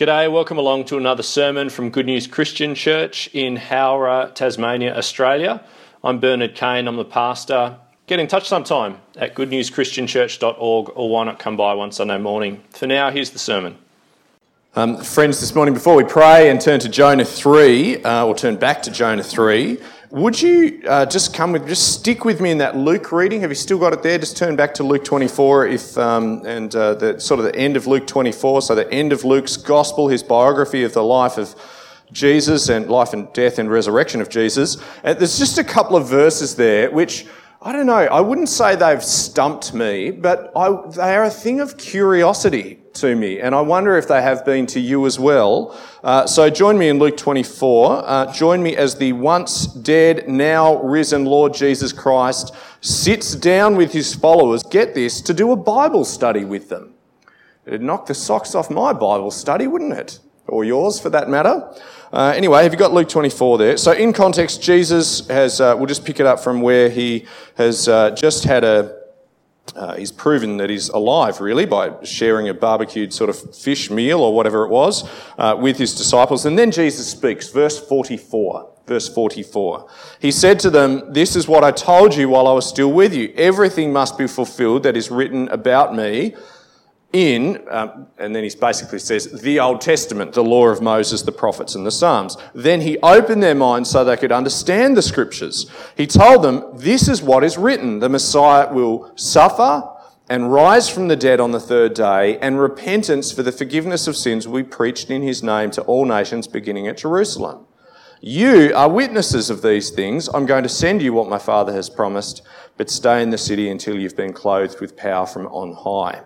G'day, welcome along to another sermon from Good News Christian Church in Howrah, Tasmania, Australia. I'm Bernard Kane, I'm the pastor. Get in touch sometime at goodnewschristianchurch.org or why not come by one Sunday morning. For now, here's the sermon. Um, friends, this morning before we pray and turn to Jonah 3, uh, or turn back to Jonah 3, would you uh, just come with, just stick with me in that Luke reading? Have you still got it there? Just turn back to Luke 24, if um, and uh, the sort of the end of Luke 24. So the end of Luke's gospel, his biography of the life of Jesus and life and death and resurrection of Jesus. And there's just a couple of verses there which I don't know. I wouldn't say they've stumped me, but I, they are a thing of curiosity to me, and I wonder if they have been to you as well. Uh, so join me in Luke 24. Uh, join me as the once dead, now risen Lord Jesus Christ sits down with his followers, get this, to do a Bible study with them. It'd knock the socks off my Bible study, wouldn't it? Or yours for that matter. Uh, anyway, have you got Luke 24 there? So, in context, Jesus has, uh, we'll just pick it up from where he has uh, just had a, uh, he's proven that he's alive, really, by sharing a barbecued sort of fish meal or whatever it was uh, with his disciples. And then Jesus speaks, verse 44. Verse 44. He said to them, This is what I told you while I was still with you. Everything must be fulfilled that is written about me in, um, and then he basically says, the Old Testament, the law of Moses, the prophets, and the Psalms. Then he opened their minds so they could understand the scriptures. He told them, This is what is written the Messiah will suffer and rise from the dead on the third day, and repentance for the forgiveness of sins will be preached in his name to all nations, beginning at Jerusalem. You are witnesses of these things. I'm going to send you what my Father has promised, but stay in the city until you've been clothed with power from on high.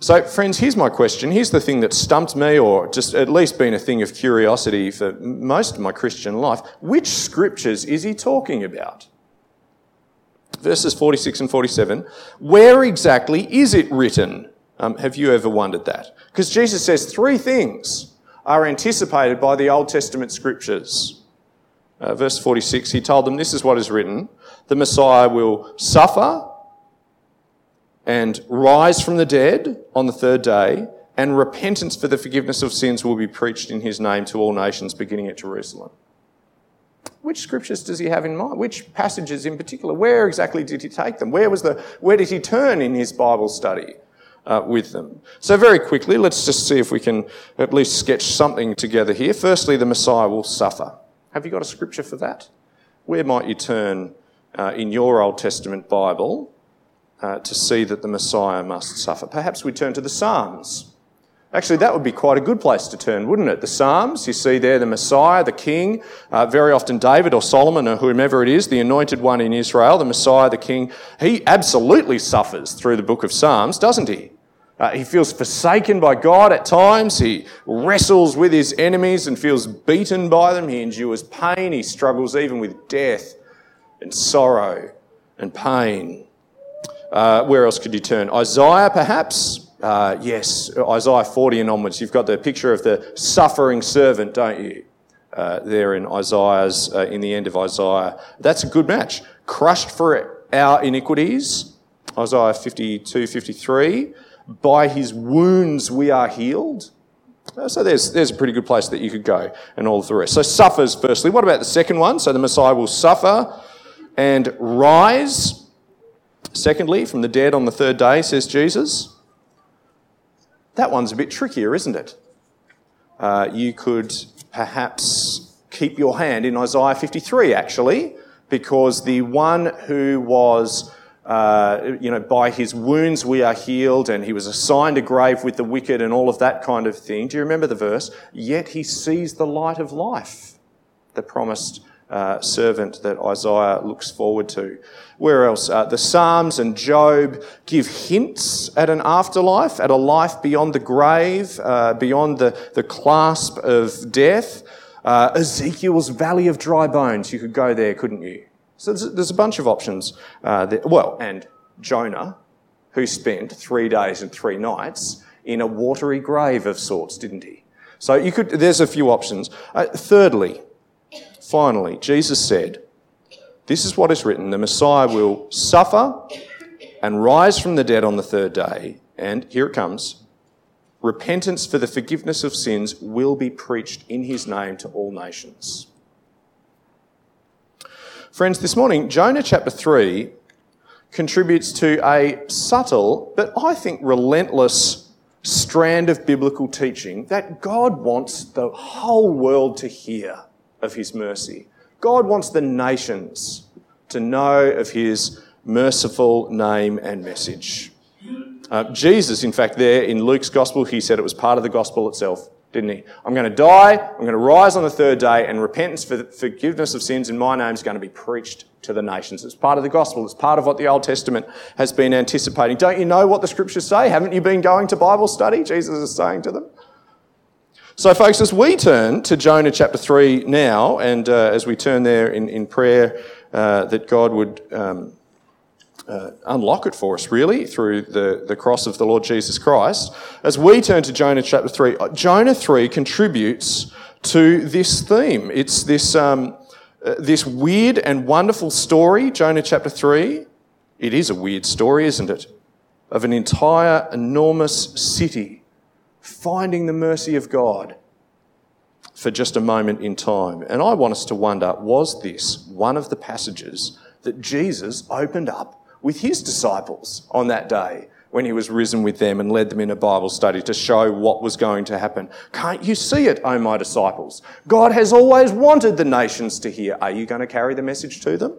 So, friends, here's my question. Here's the thing that stumped me, or just at least been a thing of curiosity for most of my Christian life. Which scriptures is he talking about? Verses 46 and 47. Where exactly is it written? Um, have you ever wondered that? Because Jesus says three things are anticipated by the Old Testament scriptures. Uh, verse 46, he told them, This is what is written the Messiah will suffer and rise from the dead on the third day, and repentance for the forgiveness of sins will be preached in his name to all nations, beginning at Jerusalem. Which scriptures does he have in mind? Which passages in particular? Where exactly did he take them? Where was the, where did he turn in his Bible study uh, with them? So very quickly, let's just see if we can at least sketch something together here. Firstly, the Messiah will suffer. Have you got a scripture for that? Where might you turn uh, in your Old Testament Bible uh, to see that the Messiah must suffer. Perhaps we turn to the Psalms. Actually, that would be quite a good place to turn, wouldn't it? The Psalms, you see there the Messiah, the King, uh, very often David or Solomon or whomever it is, the anointed one in Israel, the Messiah, the King. He absolutely suffers through the book of Psalms, doesn't he? Uh, he feels forsaken by God at times. He wrestles with his enemies and feels beaten by them. He endures pain. He struggles even with death and sorrow and pain. Uh, where else could you turn? Isaiah, perhaps? Uh, yes, Isaiah 40 and onwards. You've got the picture of the suffering servant, don't you? Uh, there in Isaiah's, uh, in the end of Isaiah. That's a good match. Crushed for our iniquities, Isaiah 52, 53. By his wounds we are healed. Uh, so there's, there's a pretty good place that you could go and all of the rest. So suffers firstly. What about the second one? So the Messiah will suffer and rise. Secondly, from the dead on the third day, says Jesus. That one's a bit trickier, isn't it? Uh, you could perhaps keep your hand in Isaiah 53, actually, because the one who was, uh, you know, by his wounds we are healed, and he was assigned a grave with the wicked and all of that kind of thing. Do you remember the verse? Yet he sees the light of life, the promised uh, servant that Isaiah looks forward to. Where else? Uh, the Psalms and Job give hints at an afterlife, at a life beyond the grave, uh, beyond the, the clasp of death. Uh, Ezekiel's Valley of Dry Bones, you could go there, couldn't you? So there's, there's a bunch of options. Uh. Well, and Jonah, who spent three days and three nights in a watery grave of sorts, didn't he? So you could, there's a few options. Uh, thirdly, Finally, Jesus said, This is what is written the Messiah will suffer and rise from the dead on the third day. And here it comes repentance for the forgiveness of sins will be preached in his name to all nations. Friends, this morning, Jonah chapter 3 contributes to a subtle, but I think relentless strand of biblical teaching that God wants the whole world to hear of his mercy. God wants the nations to know of his merciful name and message. Uh, Jesus, in fact, there in Luke's gospel, he said it was part of the gospel itself, didn't he? I'm going to die, I'm going to rise on the third day, and repentance for forgiveness of sins in my name is going to be preached to the nations. It's part of the gospel. It's part of what the Old Testament has been anticipating. Don't you know what the scriptures say? Haven't you been going to Bible study? Jesus is saying to them. So, folks, as we turn to Jonah chapter 3 now, and uh, as we turn there in, in prayer, uh, that God would um, uh, unlock it for us, really, through the, the cross of the Lord Jesus Christ. As we turn to Jonah chapter 3, uh, Jonah 3 contributes to this theme. It's this, um, uh, this weird and wonderful story, Jonah chapter 3. It is a weird story, isn't it? Of an entire enormous city finding the mercy of God for just a moment in time. And I want us to wonder was this one of the passages that Jesus opened up with his disciples on that day when he was risen with them and led them in a Bible study to show what was going to happen. Can't you see it, O my disciples? God has always wanted the nations to hear. Are you going to carry the message to them?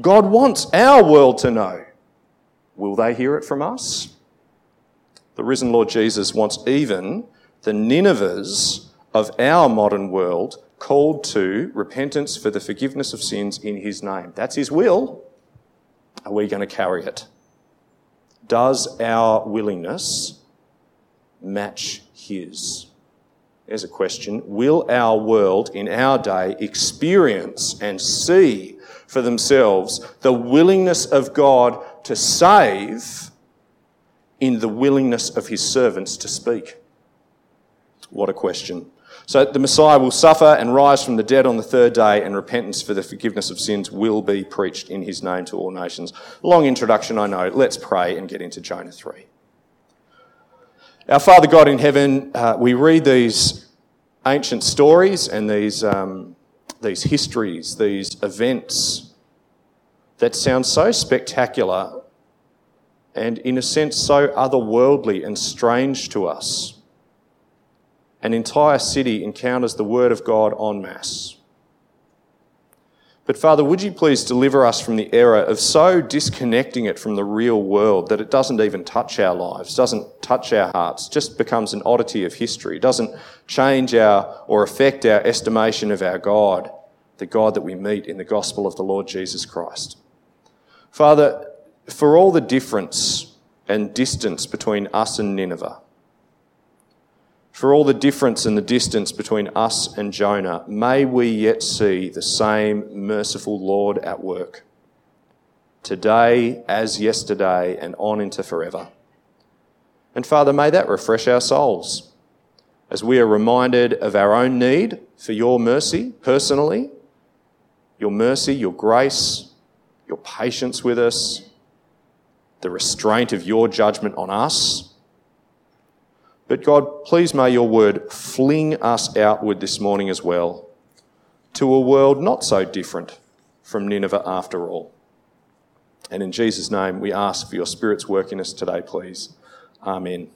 God wants our world to know. Will they hear it from us? The risen Lord Jesus wants even the Ninevehs of our modern world called to repentance for the forgiveness of sins in his name. That's his will. Are we going to carry it? Does our willingness match his? There's a question. Will our world in our day experience and see for themselves the willingness of God to save in the willingness of his servants to speak? What a question. So the Messiah will suffer and rise from the dead on the third day, and repentance for the forgiveness of sins will be preached in his name to all nations. Long introduction, I know. Let's pray and get into Jonah 3. Our Father God in heaven, uh, we read these ancient stories and these, um, these histories, these events that sound so spectacular and, in a sense, so otherworldly and strange to us an entire city encounters the Word of God en masse. But Father, would you please deliver us from the error of so disconnecting it from the real world that it doesn't even touch our lives, doesn't touch our hearts, just becomes an oddity of history, doesn't change our or affect our estimation of our God, the God that we meet in the gospel of the Lord Jesus Christ. Father, for all the difference and distance between us and Nineveh, for all the difference and the distance between us and Jonah, may we yet see the same merciful Lord at work. Today, as yesterday, and on into forever. And Father, may that refresh our souls as we are reminded of our own need for your mercy personally, your mercy, your grace, your patience with us, the restraint of your judgment on us but God, please may your word fling us outward this morning as well to a world not so different from Nineveh after all. And in Jesus' name, we ask for your Spirit's work in us today, please. Amen.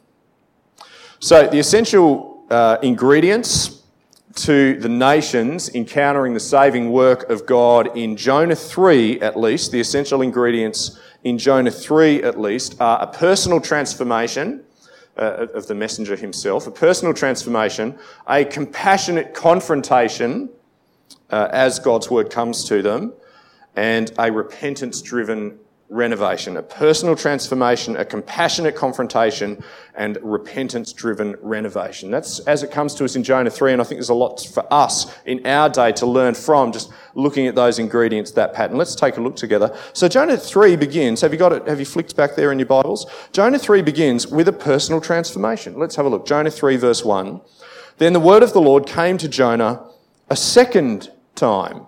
So, the essential uh, ingredients to the nations encountering the saving work of God in Jonah 3, at least, the essential ingredients in Jonah 3, at least, are a personal transformation uh, of the messenger himself, a personal transformation, a compassionate confrontation uh, as God's word comes to them, and a repentance driven renovation, a personal transformation, a compassionate confrontation, and repentance driven renovation. That's as it comes to us in Jonah 3, and I think there's a lot for us in our day to learn from just looking at those ingredients, that pattern. Let's take a look together. So Jonah 3 begins, have you got it, have you flicked back there in your Bibles? Jonah 3 begins with a personal transformation. Let's have a look. Jonah 3 verse 1. Then the word of the Lord came to Jonah a second time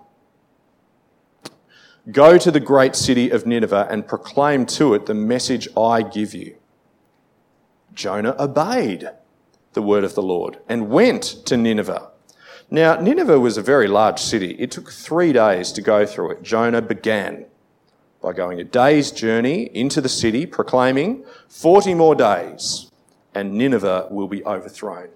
Go to the great city of Nineveh and proclaim to it the message I give you. Jonah obeyed the word of the Lord and went to Nineveh. Now, Nineveh was a very large city. It took three days to go through it. Jonah began by going a day's journey into the city, proclaiming, 40 more days, and Nineveh will be overthrown.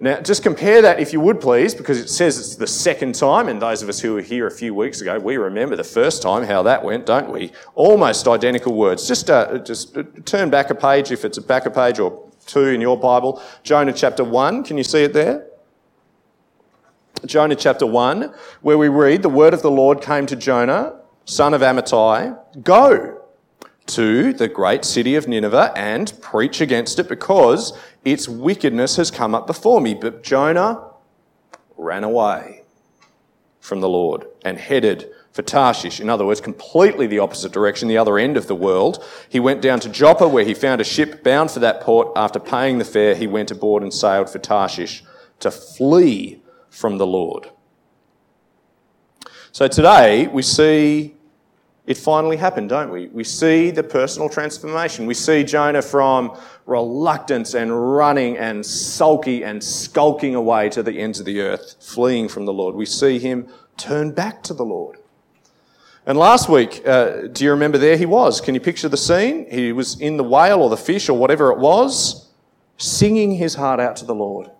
Now, just compare that, if you would please, because it says it's the second time, and those of us who were here a few weeks ago, we remember the first time how that went, don't we? Almost identical words. Just, uh, just uh, turn back a page if it's a back a page or two in your Bible. Jonah chapter 1, can you see it there? Jonah chapter 1, where we read, The word of the Lord came to Jonah, son of Amittai, Go to the great city of Nineveh and preach against it because its wickedness has come up before me. But Jonah ran away from the Lord and headed for Tarshish. In other words, completely the opposite direction, the other end of the world. He went down to Joppa where he found a ship bound for that port. After paying the fare, he went aboard and sailed for Tarshish to flee from the Lord. So today we see it finally happened, don't we? We see the personal transformation. We see Jonah from reluctance and running and sulky and skulking away to the ends of the earth, fleeing from the Lord. We see him turn back to the Lord. And last week, uh, do you remember there he was? Can you picture the scene? He was in the whale or the fish or whatever it was, singing his heart out to the Lord.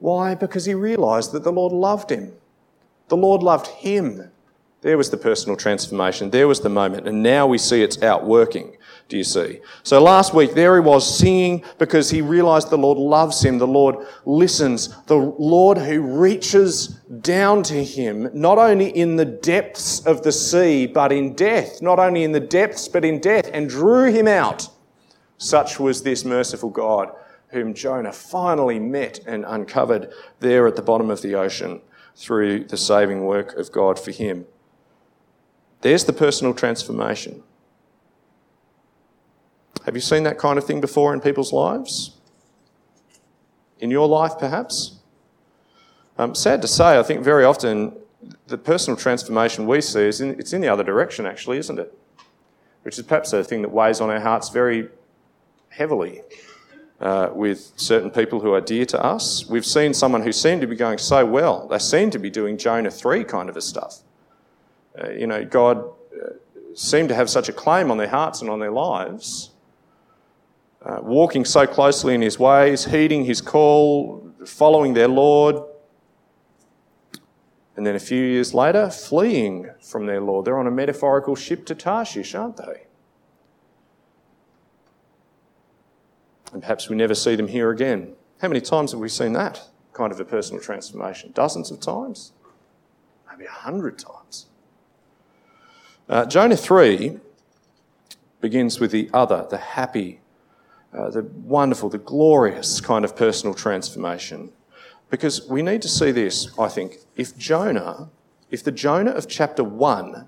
Why? Because he realized that the Lord loved him. The Lord loved him. There was the personal transformation. There was the moment. And now we see it's outworking. Do you see? So last week, there he was singing because he realized the Lord loves him. The Lord listens. The Lord who reaches down to him, not only in the depths of the sea, but in death. Not only in the depths, but in death, and drew him out. Such was this merciful God whom Jonah finally met and uncovered there at the bottom of the ocean through the saving work of God for him. There's the personal transformation. Have you seen that kind of thing before in people's lives? In your life, perhaps? Um, sad to say, I think very often the personal transformation we see is in, it's in the other direction, actually, isn't it? Which is perhaps a thing that weighs on our hearts very heavily uh, with certain people who are dear to us. We've seen someone who seemed to be going so well. They seem to be doing Jonah 3 kind of a stuff. Uh, you know, God uh, seemed to have such a claim on their hearts and on their lives. Uh, walking so closely in his ways, heeding his call, following their Lord. And then a few years later, fleeing from their Lord. They're on a metaphorical ship to Tarshish, aren't they? And perhaps we never see them here again. How many times have we seen that kind of a personal transformation? Dozens of times? Maybe a hundred times. Uh, Jonah 3 begins with the other, the happy, uh, the wonderful, the glorious kind of personal transformation. Because we need to see this, I think. If Jonah, if the Jonah of chapter 1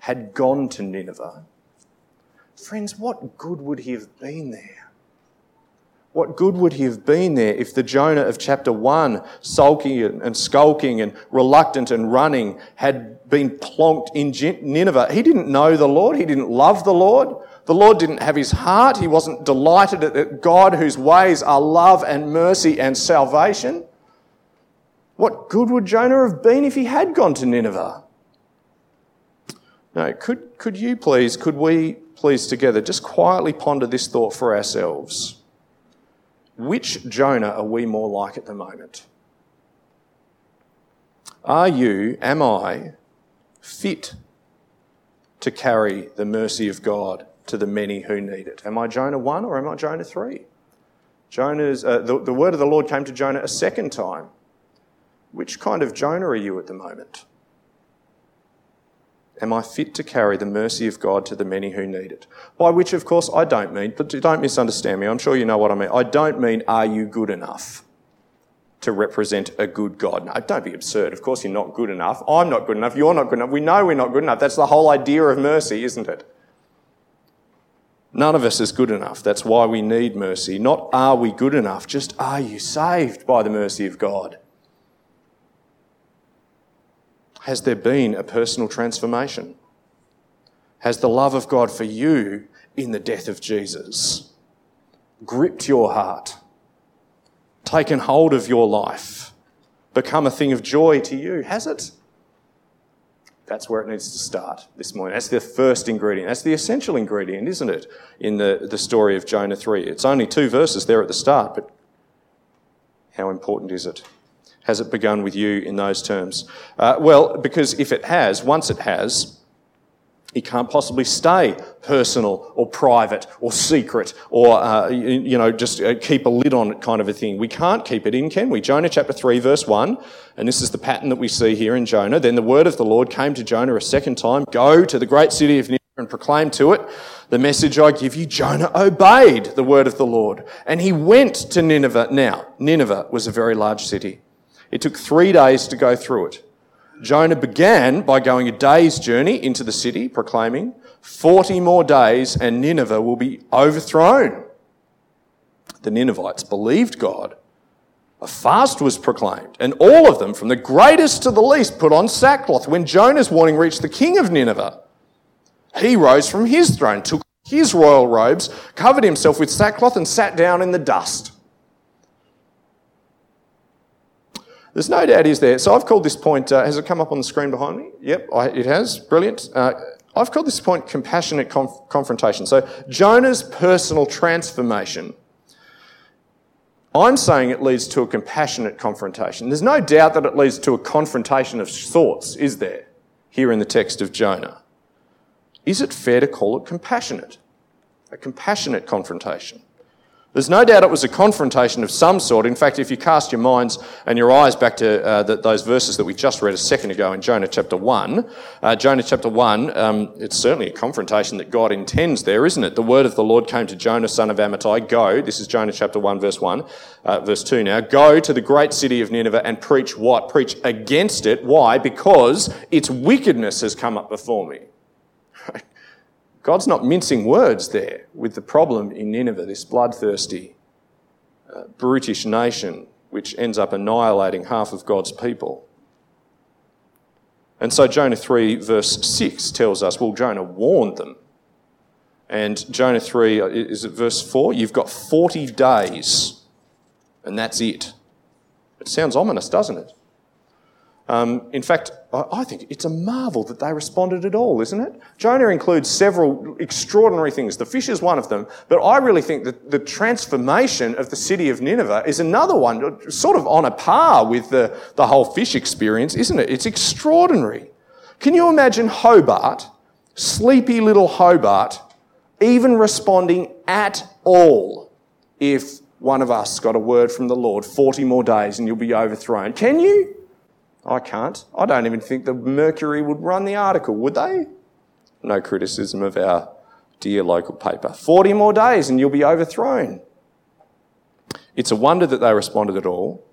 had gone to Nineveh, friends, what good would he have been there? What good would he have been there if the Jonah of chapter 1, sulking and skulking and reluctant and running, had been plonked in Nineveh? He didn't know the Lord. He didn't love the Lord. The Lord didn't have his heart. He wasn't delighted at God whose ways are love and mercy and salvation. What good would Jonah have been if he had gone to Nineveh? No, could, could you please, could we please together just quietly ponder this thought for ourselves? Which Jonah are we more like at the moment? Are you, am I, fit to carry the mercy of God to the many who need it? Am I Jonah 1 or am I Jonah 3? Jonah's, uh, the, the word of the Lord came to Jonah a second time. Which kind of Jonah are you at the moment? Am I fit to carry the mercy of God to the many who need it? By which, of course, I don't mean, but don't misunderstand me. I'm sure you know what I mean. I don't mean, are you good enough to represent a good God? No, don't be absurd. Of course, you're not good enough. I'm not good enough. You're not good enough. We know we're not good enough. That's the whole idea of mercy, isn't it? None of us is good enough. That's why we need mercy. Not are we good enough, just are you saved by the mercy of God? Has there been a personal transformation? Has the love of God for you in the death of Jesus gripped your heart, taken hold of your life, become a thing of joy to you? Has it? That's where it needs to start this morning. That's the first ingredient. That's the essential ingredient, isn't it, in the, the story of Jonah 3? It's only two verses there at the start, but how important is it? Has it begun with you in those terms? Uh, well, because if it has, once it has, it can't possibly stay personal or private or secret or, uh, you, you, know, just uh, keep a lid on it kind of a thing. We can't keep it in, can we? Jonah chapter 3, verse 1, and this is the pattern that we see here in Jonah. Then the word of the Lord came to Jonah a second time Go to the great city of Nineveh and proclaim to it the message I give you. Jonah obeyed the word of the Lord and he went to Nineveh. Now, Nineveh was a very large city. It took three days to go through it. Jonah began by going a day's journey into the city, proclaiming, 40 more days and Nineveh will be overthrown. The Ninevites believed God. A fast was proclaimed, and all of them, from the greatest to the least, put on sackcloth. When Jonah's warning reached the king of Nineveh, he rose from his throne, took his royal robes, covered himself with sackcloth, and sat down in the dust. There's no doubt is there. So I've called this point, uh, has it come up on the screen behind me? Yep, I, it has. Brilliant. Uh, I've called this point compassionate conf- confrontation. So Jonah's personal transformation. I'm saying it leads to a compassionate confrontation. There's no doubt that it leads to a confrontation of sorts, is there, here in the text of Jonah? Is it fair to call it compassionate? A compassionate confrontation. There's no doubt it was a confrontation of some sort. In fact, if you cast your minds and your eyes back to uh, the, those verses that we just read a second ago in Jonah chapter 1, uh, Jonah chapter 1, um, it's certainly a confrontation that God intends there, isn't it? The word of the Lord came to Jonah, son of Amittai, go, this is Jonah chapter 1, verse 1, uh, verse 2 now, go to the great city of Nineveh and preach what? Preach against it. Why? Because its wickedness has come up before me. God's not mincing words there with the problem in Nineveh, this bloodthirsty, uh, brutish nation which ends up annihilating half of God's people. And so Jonah 3, verse 6 tells us, well, Jonah warned them. And Jonah 3, uh, is it verse 4? You've got 40 days, and that's it. It sounds ominous, doesn't it? Um, in fact, I think it's a marvel that they responded at all, isn't it? Jonah includes several extraordinary things. The fish is one of them, but I really think that the transformation of the city of Nineveh is another one, sort of on a par with the, the whole fish experience, isn't it? It's extraordinary. Can you imagine Hobart, sleepy little Hobart, even responding at all if one of us got a word from the Lord 40 more days and you'll be overthrown? Can you? I can't. I don't even think the Mercury would run the article, would they? No criticism of our dear local paper. 40 more days and you'll be overthrown. It's a wonder that they responded at all.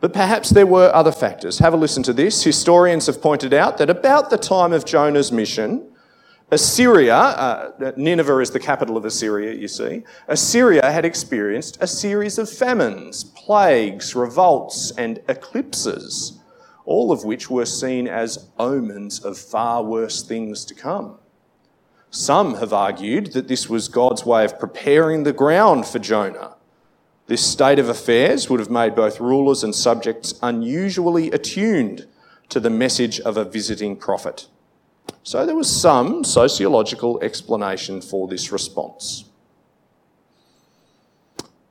But perhaps there were other factors. Have a listen to this. Historians have pointed out that about the time of Jonah's mission, Assyria, uh, Nineveh is the capital of Assyria, you see, Assyria had experienced a series of famines, plagues, revolts, and eclipses all of which were seen as omens of far worse things to come. Some have argued that this was God's way of preparing the ground for Jonah. This state of affairs would have made both rulers and subjects unusually attuned to the message of a visiting prophet. So there was some sociological explanation for this response.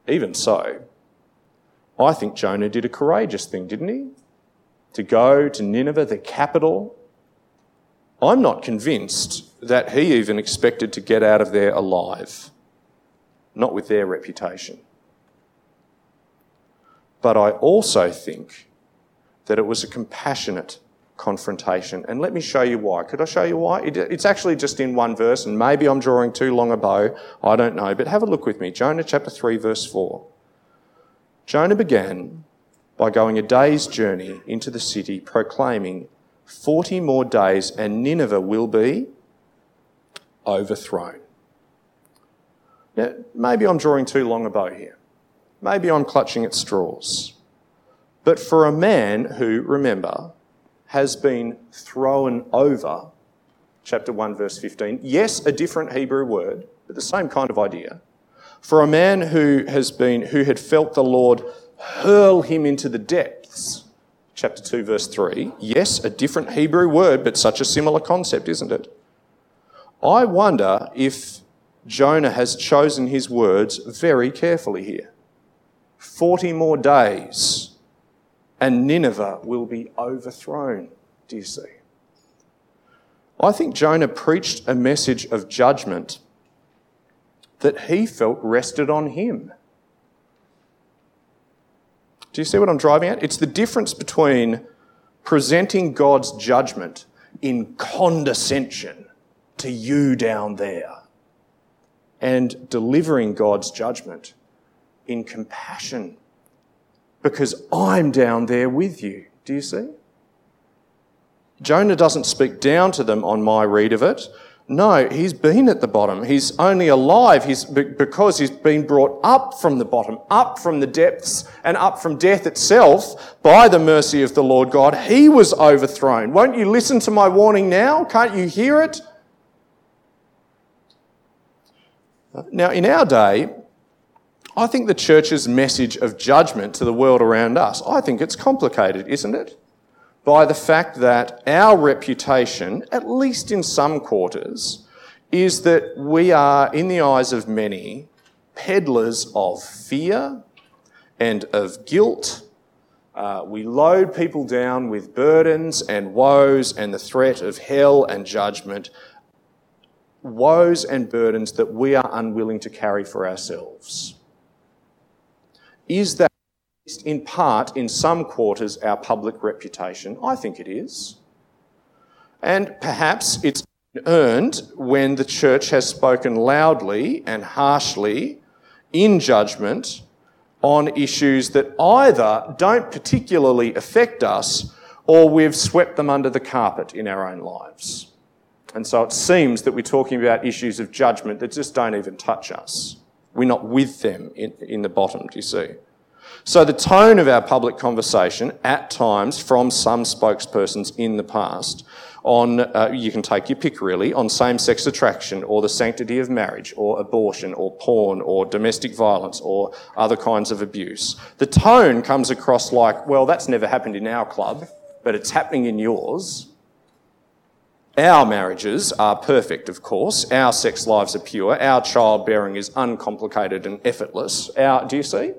Even so, I think Jonah did a courageous thing, didn't he? To go to Nineveh, the capital. I'm not convinced that he even expected to get out of there alive, not with their reputation. But I also think that it was a compassionate confrontation. And let me show you why. Could I show you why? It, it's actually just in one verse, and maybe I'm drawing too long a bow. I don't know. But have a look with me. Jonah chapter 3, verse 4. Jonah began by going a day's journey into the city, proclaiming, 40 more days and Nineveh will be overthrown. Now, maybe I'm drawing too long a bow here. Maybe I'm clutching at straws. But for a man who, remember, has been thrown over, chapter 1, verse 15, yes, a different Hebrew word, but the same kind of idea. For a man who has been, who had felt the Lord hurl him into the depths, chapter 2, verse 3. Yes, a different Hebrew word, but such a similar concept, isn't it? I wonder if Jonah has chosen his words very carefully here. 40 more days, and Nineveh will be overthrown, do you see? I think Jonah preached a message of judgment that he felt rested on him. Do you see what I'm driving at? It's the difference between presenting God's judgment in condescension to you down there and delivering God's judgment in compassion because I'm down there with you. Do you see? Jonah doesn't speak down to them on my read of it. No, he's been at the bottom. He's only alive he's, because he's been brought up from the bottom, up from the depths, and up from death itself by the mercy of the Lord God. He was overthrown. Won't you listen to my warning now? Can't you hear it? Now, in our day, I think the church's message of judgment to the world around us, I think it's complicated, isn't it? By the fact that our reputation, at least in some quarters, is that we are, in the eyes of many, peddlers of fear and of guilt. Uh, we load people down with burdens and woes and the threat of hell and judgment, woes and burdens that we are unwilling to carry for ourselves. Is that in part, in some quarters, our public reputation? I think it is. And perhaps it's earned when the church has spoken loudly and harshly in judgment on issues that either don't particularly affect us or we've swept them under the carpet in our own lives. And so it seems that we're talking about issues of judgment that just don't even touch us. We're not with them in, in the bottom, do you see? So the tone of our public conversation, at times from some spokespersons in the past, on, uh, you can take your pick really, on same-sex attraction or the sanctity of marriage or abortion or porn or domestic violence or other kinds of abuse. The tone comes across like, well, that's never happened in our club, but it's happening in yours. Our marriages are perfect, of course. Our sex lives are pure. Our childbearing is uncomplicated and effortless. Our, do you see?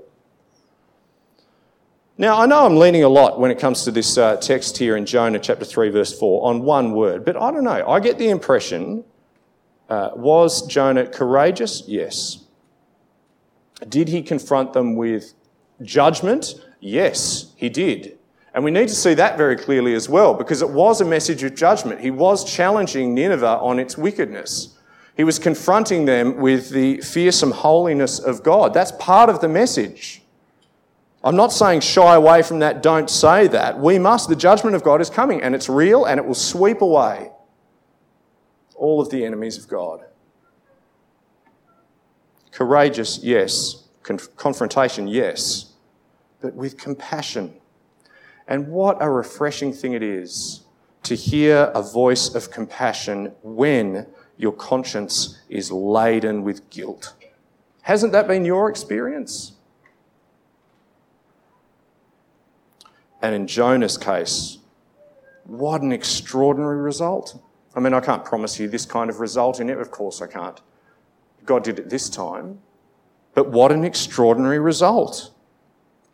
Now, I know I'm leaning a lot when it comes to this uh, text here in Jonah chapter 3, verse 4, on one word, but I don't know. I get the impression uh, was Jonah courageous? Yes. Did he confront them with judgment? Yes, he did. And we need to see that very clearly as well, because it was a message of judgment. He was challenging Nineveh on its wickedness. He was confronting them with the fearsome holiness of God. That's part of the message. I'm not saying shy away from that, don't say that. We must. The judgment of God is coming, and it's real, and it will sweep away all of the enemies of God. Courageous, yes. Conf- confrontation, yes. But with compassion and what a refreshing thing it is to hear a voice of compassion when your conscience is laden with guilt. Hasn't that been your experience? And in Jonah's case, what an extraordinary result. I mean, I can't promise you this kind of result in it. Of course, I can't. God did it this time. But what an extraordinary result.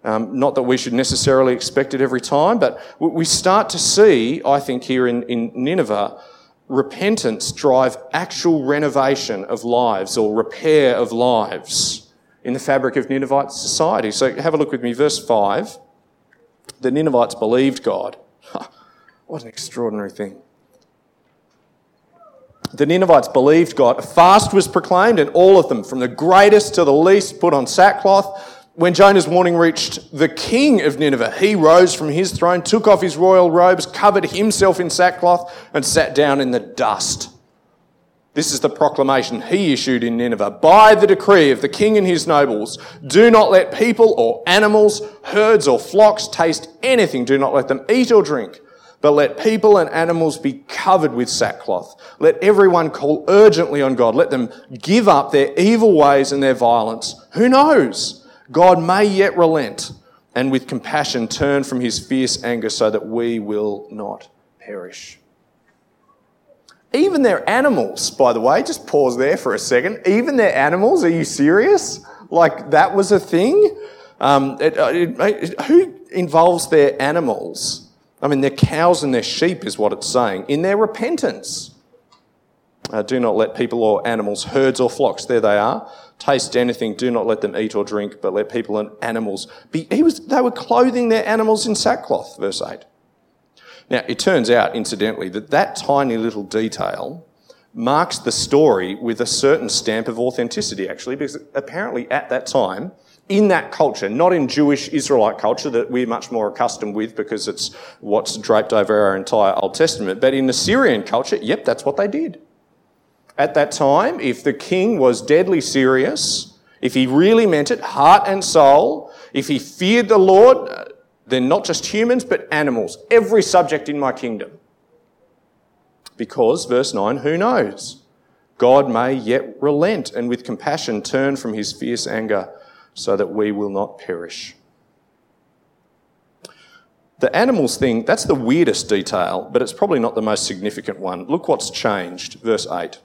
Um, not that we should necessarily expect it every time, but we start to see, I think, here in, in Nineveh, repentance drive actual renovation of lives or repair of lives in the fabric of Ninevite society. So have a look with me, verse 5. The Ninevites believed God. what an extraordinary thing. The Ninevites believed God. A fast was proclaimed, and all of them, from the greatest to the least, put on sackcloth when Jonah's warning reached the king of Nineveh, he rose from his throne, took off his royal robes, covered himself in sackcloth, and sat down in the dust. This is the proclamation he issued in Nineveh. By the decree of the king and his nobles, do not let people or animals, herds or flocks taste anything. Do not let them eat or drink. but let people and animals be covered with sackcloth. Let everyone call urgently on God. Let them give up their evil ways and their violence. Who knows? God may yet relent and with compassion turn from his fierce anger so that we will not perish. Even their animals, by the way, just pause there for a second. Even their animals, are you serious? Like that was a thing? Um, it, uh, it, it, who involves their animals? I mean, their cows and their sheep is what it's saying, in their repentance. Uh, do not let people or animals, herds or flocks, there they are, taste anything. Do not let them eat or drink, but let people and animals be. He was, they were clothing their animals in sackcloth, verse 8. Now, it turns out, incidentally, that that tiny little detail marks the story with a certain stamp of authenticity, actually, because apparently at that time, in that culture, not in Jewish Israelite culture that we're much more accustomed with because it's what's draped over our entire Old Testament, but in Assyrian culture, yep, that's what they did. At that time, if the king was deadly serious, if he really meant it, heart and soul, if he feared the Lord, then not just humans, but animals, every subject in my kingdom. Because, verse 9, who knows? God may yet relent and with compassion turn from his fierce anger so that we will not perish. The animals thing, that's the weirdest detail, but it's probably not the most significant one. Look what's changed, verse 8.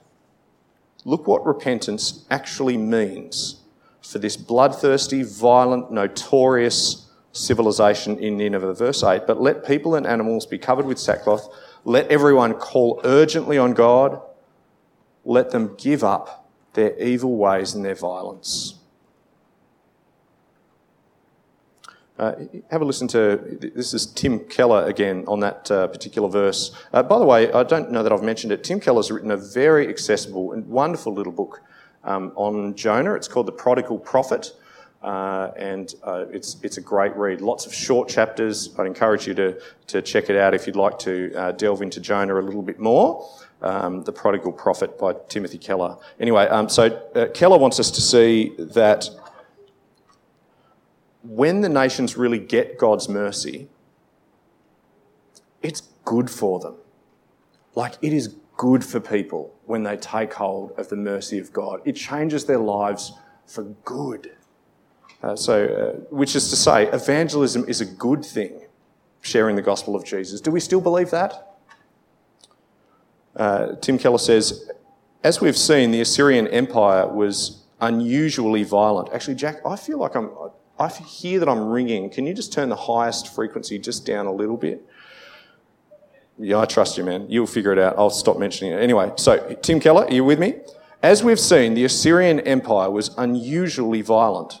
Look what repentance actually means for this bloodthirsty, violent, notorious civilization in Nineveh. Verse 8 But let people and animals be covered with sackcloth, let everyone call urgently on God, let them give up their evil ways and their violence. Uh, have a listen to this is Tim Keller again on that uh, particular verse. Uh, by the way, I don't know that I've mentioned it. Tim Keller's written a very accessible and wonderful little book um, on Jonah. It's called The Prodigal Prophet. Uh, and uh, it's it's a great read. Lots of short chapters. I'd encourage you to to check it out if you'd like to uh, delve into Jonah a little bit more. Um, the Prodigal Prophet by Timothy Keller. Anyway, um, so uh, Keller wants us to see that when the nations really get God's mercy, it's good for them. Like it is good for people when they take hold of the mercy of God. It changes their lives for good. Uh, so, uh, which is to say, evangelism is a good thing, sharing the gospel of Jesus. Do we still believe that? Uh, Tim Keller says, as we've seen, the Assyrian Empire was unusually violent. Actually, Jack, I feel like I'm, I hear that I'm ringing. Can you just turn the highest frequency just down a little bit? Yeah, I trust you, man. You'll figure it out. I'll stop mentioning it. Anyway, so Tim Keller, are you with me? As we've seen, the Assyrian Empire was unusually violent.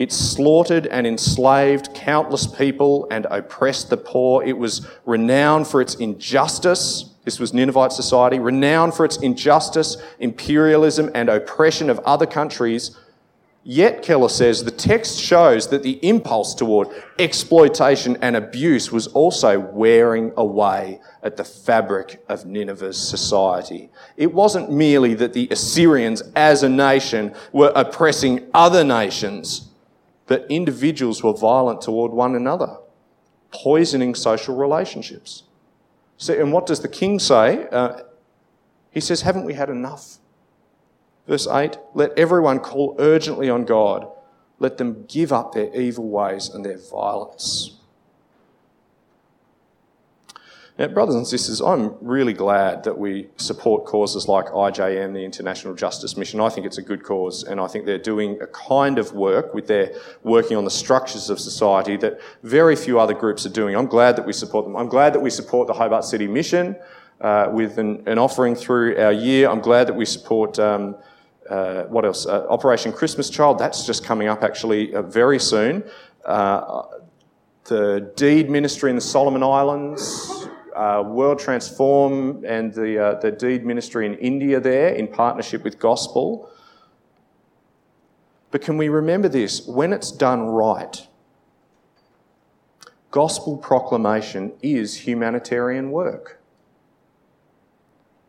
It slaughtered and enslaved countless people and oppressed the poor. It was renowned for its injustice. This was Ninevite society, renowned for its injustice, imperialism, and oppression of other countries. Yet, Keller says, the text shows that the impulse toward exploitation and abuse was also wearing away at the fabric of Nineveh's society. It wasn't merely that the Assyrians as a nation were oppressing other nations that individuals were violent toward one another, poisoning social relationships. And what does the king say? Uh, he says, Haven't we had enough? Verse 8 Let everyone call urgently on God. Let them give up their evil ways and their violence. Now, brothers and sisters, I'm really glad that we support causes like IJM, the International Justice Mission. I think it's a good cause, and I think they're doing a kind of work with their working on the structures of society that very few other groups are doing. I'm glad that we support them. I'm glad that we support the Hobart City Mission uh, with an, an, offering through our year. I'm glad that we support. Um, uh, what else? Uh, Operation Christmas Child. That's just coming up actually uh, very soon. Uh, the Deed Ministry in the Solomon Islands uh, World Transform and the, uh, the Deed Ministry in India there in partnership with Gospel. But can we remember this? When it's done right, gospel proclamation is humanitarian work.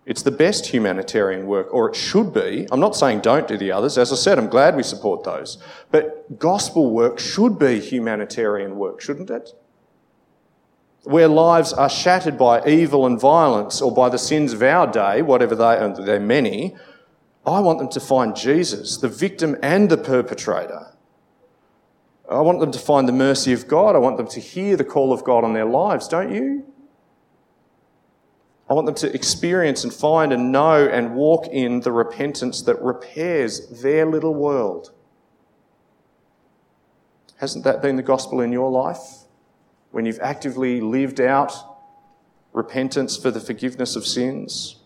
It's the best humanitarian work, or it should be. I'm not saying don't do the others. As I said, I'm glad we support those. But gospel work should be humanitarian work, shouldn't it? Where lives are shattered by evil and violence or by the sins of our day, whatever they are, they're many, I want them to find Jesus, the victim and the perpetrator. I want them to find the mercy of God. I want them to hear the call of God on their lives, don't you? I want them to experience and find and know and walk in the repentance that repairs their little world. Hasn't that been the gospel in your life? When you've actively lived out repentance for the forgiveness of sins?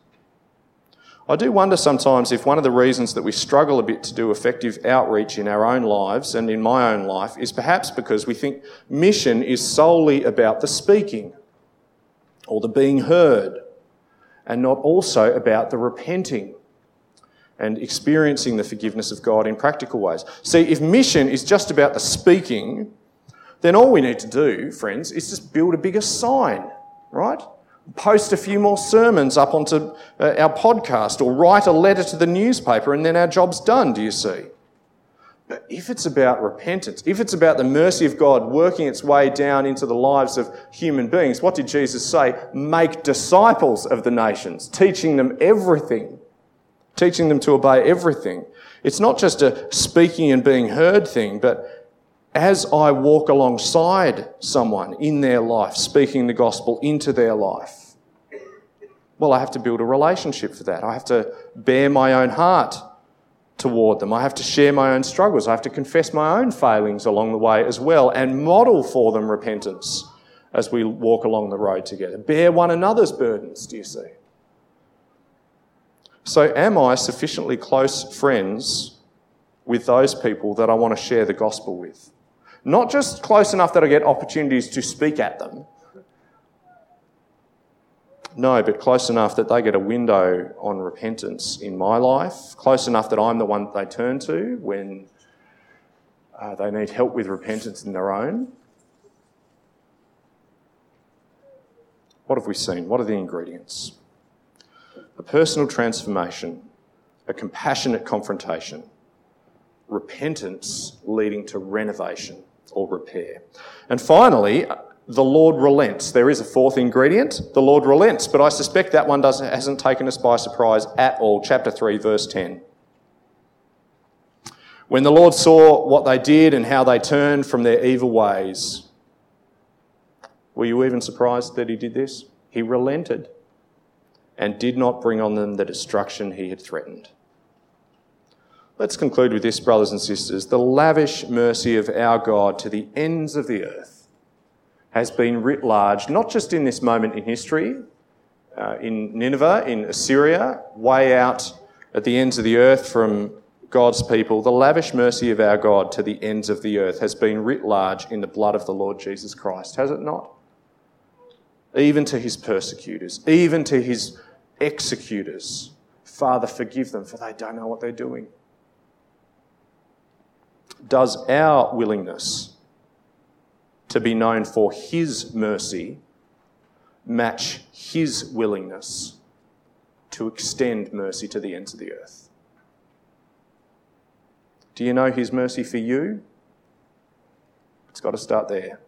I do wonder sometimes if one of the reasons that we struggle a bit to do effective outreach in our own lives and in my own life is perhaps because we think mission is solely about the speaking or the being heard and not also about the repenting and experiencing the forgiveness of God in practical ways. See, if mission is just about the speaking, then all we need to do, friends, is just build a bigger sign, right? Post a few more sermons up onto uh, our podcast or write a letter to the newspaper and then our job's done, do you see? But if it's about repentance, if it's about the mercy of God working its way down into the lives of human beings, what did Jesus say? Make disciples of the nations, teaching them everything, teaching them to obey everything. It's not just a speaking and being heard thing, but as I walk alongside someone in their life, speaking the gospel into their life, well, I have to build a relationship for that. I have to bare my own heart toward them. I have to share my own struggles. I have to confess my own failings along the way as well and model for them repentance as we walk along the road together. Bear one another's burdens, do you see? So, am I sufficiently close friends with those people that I want to share the gospel with? Not just close enough that I get opportunities to speak at them, no, but close enough that they get a window on repentance in my life, close enough that I'm the one that they turn to when uh, they need help with repentance in their own. What have we seen? What are the ingredients? A personal transformation, a compassionate confrontation, repentance leading to renovation or repair. And finally, the Lord relents. There is a fourth ingredient. The Lord relents, but I suspect that one doesn't, hasn't taken us by surprise at all. Chapter 3, verse 10. When the Lord saw what they did and how they turned from their evil ways, were you even surprised that he did this? He relented and did not bring on them the destruction he had threatened. Let's conclude with this, brothers and sisters. The lavish mercy of our God to the ends of the earth has been writ large, not just in this moment in history, uh, in Nineveh, in Assyria, way out at the ends of the earth from God's people, the lavish mercy of our God to the ends of the earth has been writ large in the blood of the Lord Jesus Christ, has it not? Even to his persecutors, even to his executors. Father, forgive them, for they don't know what they're doing. Does our willingness to be known for His mercy match His willingness to extend mercy to the ends of the earth. Do you know His mercy for you? It's got to start there.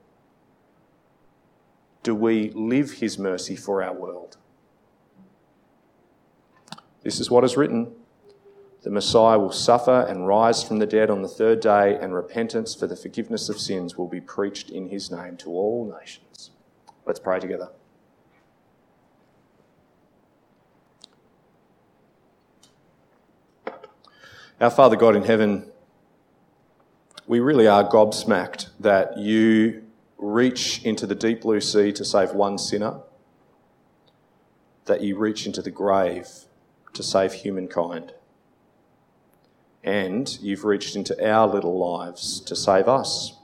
Do we live His mercy for our world? This is what is written. The Messiah will suffer and rise from the dead on the third day, and repentance for the forgiveness of sins will be preached in his name to all nations. Let's pray together. Our Father God in heaven, we really are gobsmacked that you reach into the deep blue sea to save one sinner, that you reach into the grave to save humankind and you've reached into our little lives to save us.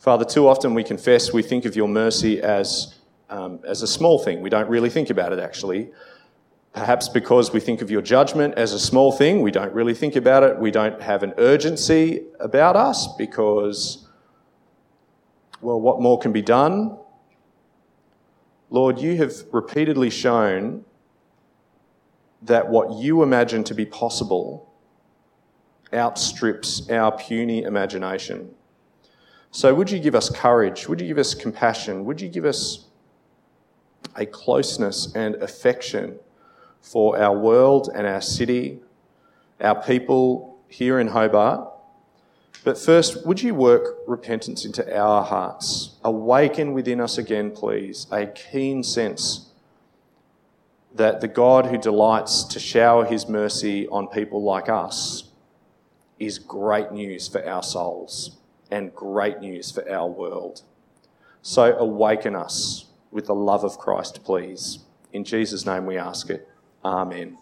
Father, too often we confess we think of your mercy as, um, as a small thing. We don't really think about it, actually. Perhaps because we think of your judgment as a small thing, we don't really think about it. We don't have an urgency about us because, well, what more can be done? Lord, you have repeatedly shown that what you imagine to be possible outstrips our puny imagination. So, would you give us courage? Would you give us compassion? Would you give us a closeness and affection for our world and our city, our people here in Hobart? But first, would you work repentance into our hearts? Awaken within us again, please, a keen sense that the God who delights to shower his mercy on people like us is great news for our souls and great news for our world. So awaken us with the love of Christ, please. In Jesus' name we ask it. Amen.